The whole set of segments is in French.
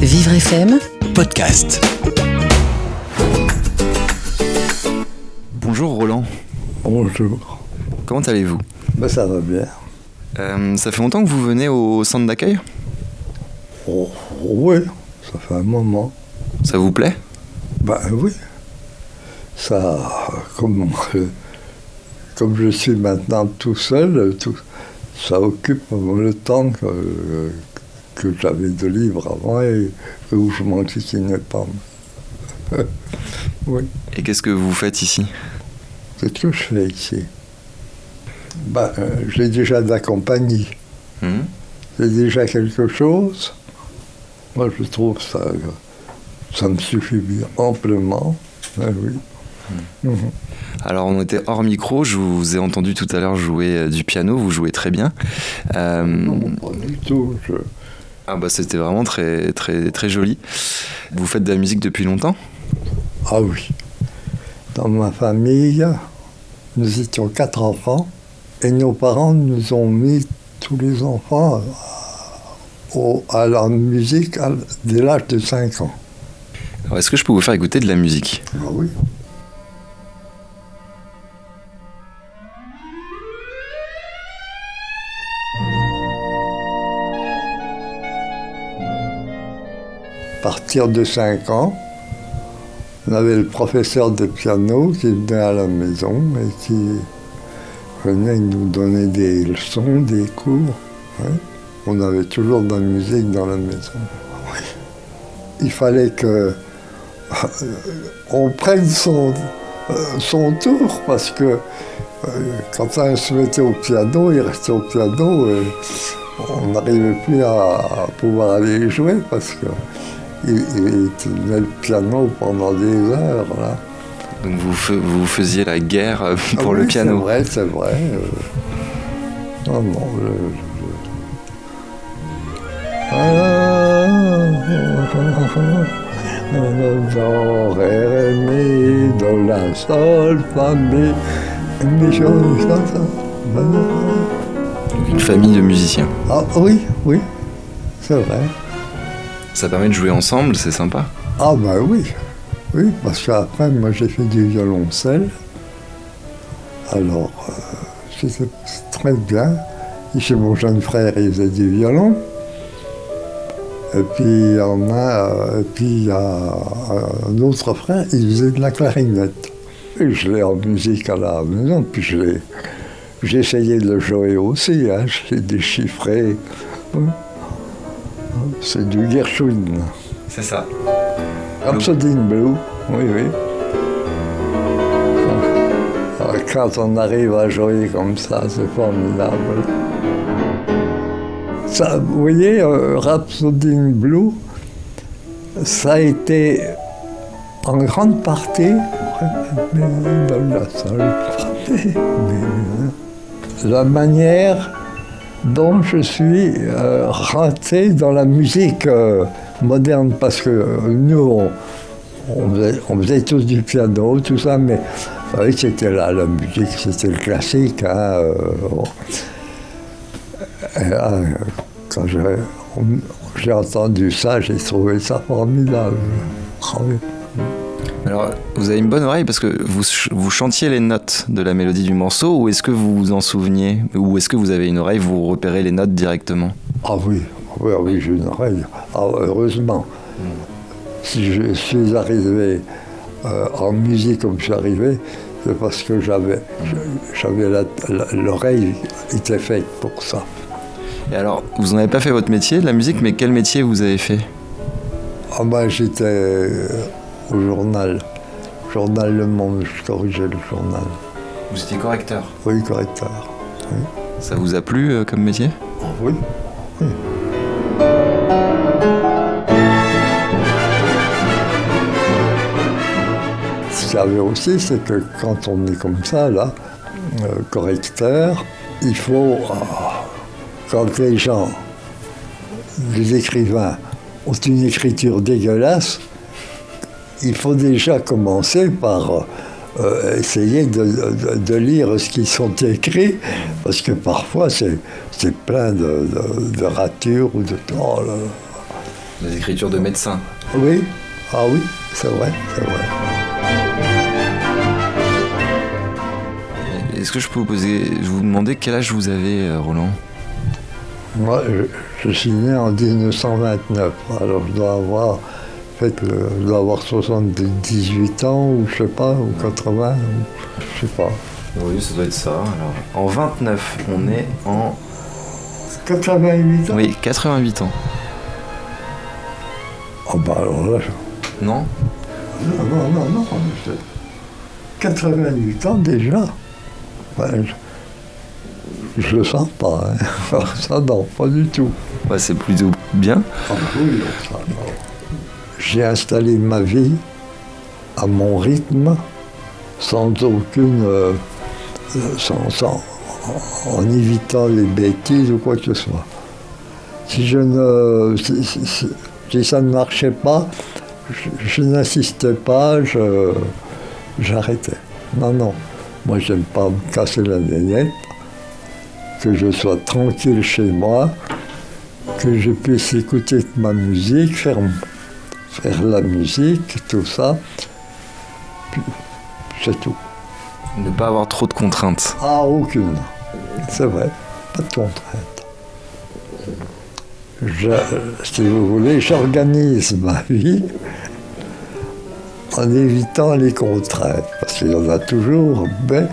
Vivre FM, podcast. Bonjour Roland, Bonjour. comment allez-vous? Ben, ça va bien. Euh, Ça fait longtemps que vous venez au centre d'accueil? Oh, oui, ça fait un moment. Ça vous plaît? Ben oui. Ça, comme, euh, comme je suis maintenant tout seul, tout, ça occupe le temps que, que j'avais de libre avant et où je m'en quittinais pas. oui, Et qu'est-ce que vous faites ici? C'est ce que je fais ici. Ben, euh, j'ai déjà de la compagnie. Hmm? C'est déjà quelque chose? Moi, je trouve ça, ça me suffit bien, amplement. Ben oui. Mhm. Alors on était hors micro, je vous ai entendu tout à l'heure jouer euh, du piano, vous jouez très bien. Euh, Non, pas du tout. je- ah bah c'était vraiment très très très joli. Vous faites de la musique depuis longtemps? Ah oui. Dans ma famille, nous étions quatre enfants et nos parents nous ont mis tous les enfants à, au- à la musique dès l'âge de 5 ans. Est-ce que je peux vous faire écouter de la musique? Ah oui. Partir de 5 ans, on avait le professeur de piano qui venait à la maison et qui venait nous donner des leçons, des cours. On avait toujours de la musique dans la maison. Il fallait que on prenne son, euh, son tour parce que euh, quand un se mettait au piano, il restait au piano et on n'arrivait plus à, à pouvoir aller jouer parce que il, il tenait le piano pendant des heures. Là. Donc vous, vous faisiez la guerre euh, pour Ah le oui, piano. C'est vrai, c'est vrai. euh. Non, non, je- je- Ah, do, ré, ré, mi, do, la, sol, fa, mi, une famille de musiciens. Ah oui, oui, c'est vrai. Ça permet de jouer ensemble, c'est sympa. Ah ben oui, oui, parce qu'après, moi j'ai fait du violoncelle. Alors, euh, c'était très bien. Et chez mon jeune frère, il faisait du violon. Et puis, il y en a, euh, puis a un autre frère, il faisait de la clarinette. Et je l'ai en musique à la maison, puis je l'ai- j'ai essayé de le jouer aussi, hein, j'ai déchiffré. C'est du Gershwin. C'est ça. Rhapsody in Blue, oui, oui. Ah, Quand on arrive à jouer comme ça, c'est formidable. Ça, vous voyez, euh, Rhapsody in Blue, ça a été en grande partie la manière dont je suis euh, rentré dans la musique euh, moderne, parce que euh, nous, on, faisait, tous du piano, tout ça, mais oui, c'était là, la musique, c'était le classique. hein, euh, quand j'ai entendu ça, j'ai trouvé ça formidable. Ah. Alors, vous avez une bonne oreille parce que vous, ch- vous chantiez les notes de la mélodie du morceau ou est-ce que vous vous en souveniez Ou est-ce que vous avez une oreille, vous repérez les notes directement? Ah oui, oui, ah oui j'ai une oreille. Ah, heureusement. Si je suis arrivé euh, en musique comme je suis arrivé, c'est parce que j'avais, l'oreille était faite pour ça. Et alors, vous n'avez pas fait votre métier de la musique, mais quel métier vous avez fait? Ah ben j'étais euh, au journal, journal Le Monde, je corrigeais le journal. Vous étiez correcteur. Oui, correcteur. Ça vous a plu euh, comme métier? Ah oui. oui. Ce qu'il y avait aussi, c'est que quand on est comme ça, là, euh, correcteur, il faut, euh, quand les gens, les écrivains, ont une écriture dégueulasse, il faut déjà commencer par euh, essayer de, de- de lire ce qu'ils sont écrits, parce que parfois c'est plein de, ratures ou de... oh là là. Des écritures de médecins. Oui, ah oui, c'est vrai, c'est vrai. Est-ce que je peux vous poser, je vous demander quel âge vous avez, euh, Roland? Moi, je, je suis né en 1929, alors je dois avoir, fait, euh, je dois avoir 78 ans, ou je sais pas, ou 80, ou je sais pas. Oui, ça doit être ça. Alors, en 29, on est en 88 ans oui 88 ans. Oh bah alors là, je- Non non, non, non, non, je- 88 ans déjà. Ouais, je, je le sens pas, hein. ça non, pas du tout. Ouais, c'est plutôt bien. Ah oui, ça, non. J'ai installé ma vie à mon rythme, sans aucune. euh, sans, sans- en évitant les bêtises ou quoi que ce soit. Si je ne. Si, ça ne marchait pas, je, n'insistais pas, j'arrêtais. Non, non. Moi, j'aime pas me casser la nénette, que je sois tranquille chez moi, que je puisse écouter ma musique, faire, faire la musique, tout ça. Puis, c'est tout. Ne pas avoir trop de contraintes. Ah, aucune. C'est vrai, pas de contrainte. Je, si vous voulez, j'organise ma vie en évitant les contraintes, parce qu'il y en a toujours, mais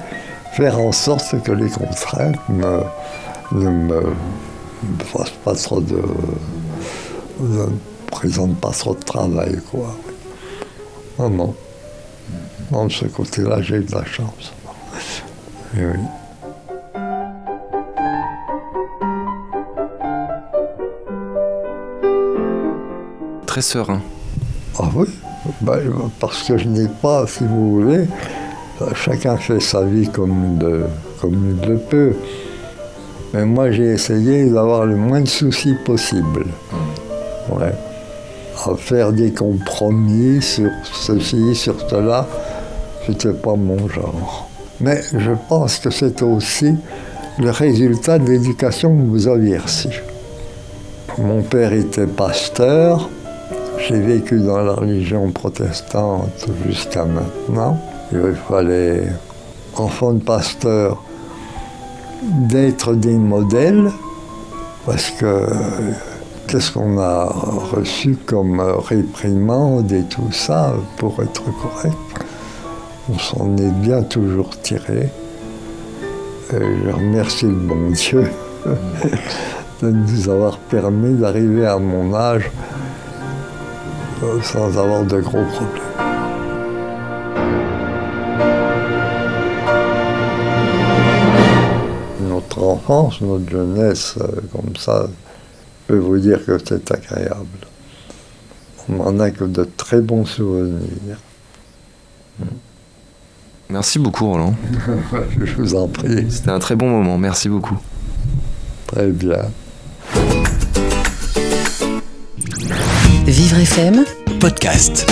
faire en sorte que les contraintes me- ne me, me fassent pas trop de. Me présentent pas trop de travail, quoi. Non, non. Non, de ce côté-là, j'ai eu de la chance. Oui. Très serein. Ah oui, ben, parce que je n'ai pas, si vous voulez, euh, chacun fait sa vie comme il le, comme il le peut. Mais moi, j'ai essayé d'avoir le moins de soucis possible. Ouais. À faire des compromis sur ceci, sur cela, c'était pas mon genre. Mais je pense que c'est aussi le résultat de l'éducation que vous aviez reçue. Mon père était pasteur, j'ai vécu dans la religion protestante jusqu'à maintenant. Il fallait, enfant de pasteur, d'être des modèles, parce que qu'est-ce qu'on a reçu comme réprimande et tout ça pour être correct? On s'en est bien toujours tiré. Et je remercie le bon Dieu de nous avoir permis d'arriver à mon âge euh, sans avoir de gros problèmes. Notre enfance, notre jeunesse, euh, comme ça, peux vous dire que c'est agréable. On n'en a que de très bons souvenirs. Merci beaucoup, Roland. Je vous en prie. C'était un très bon moment. Merci beaucoup. Très bien. Vivre FM podcast.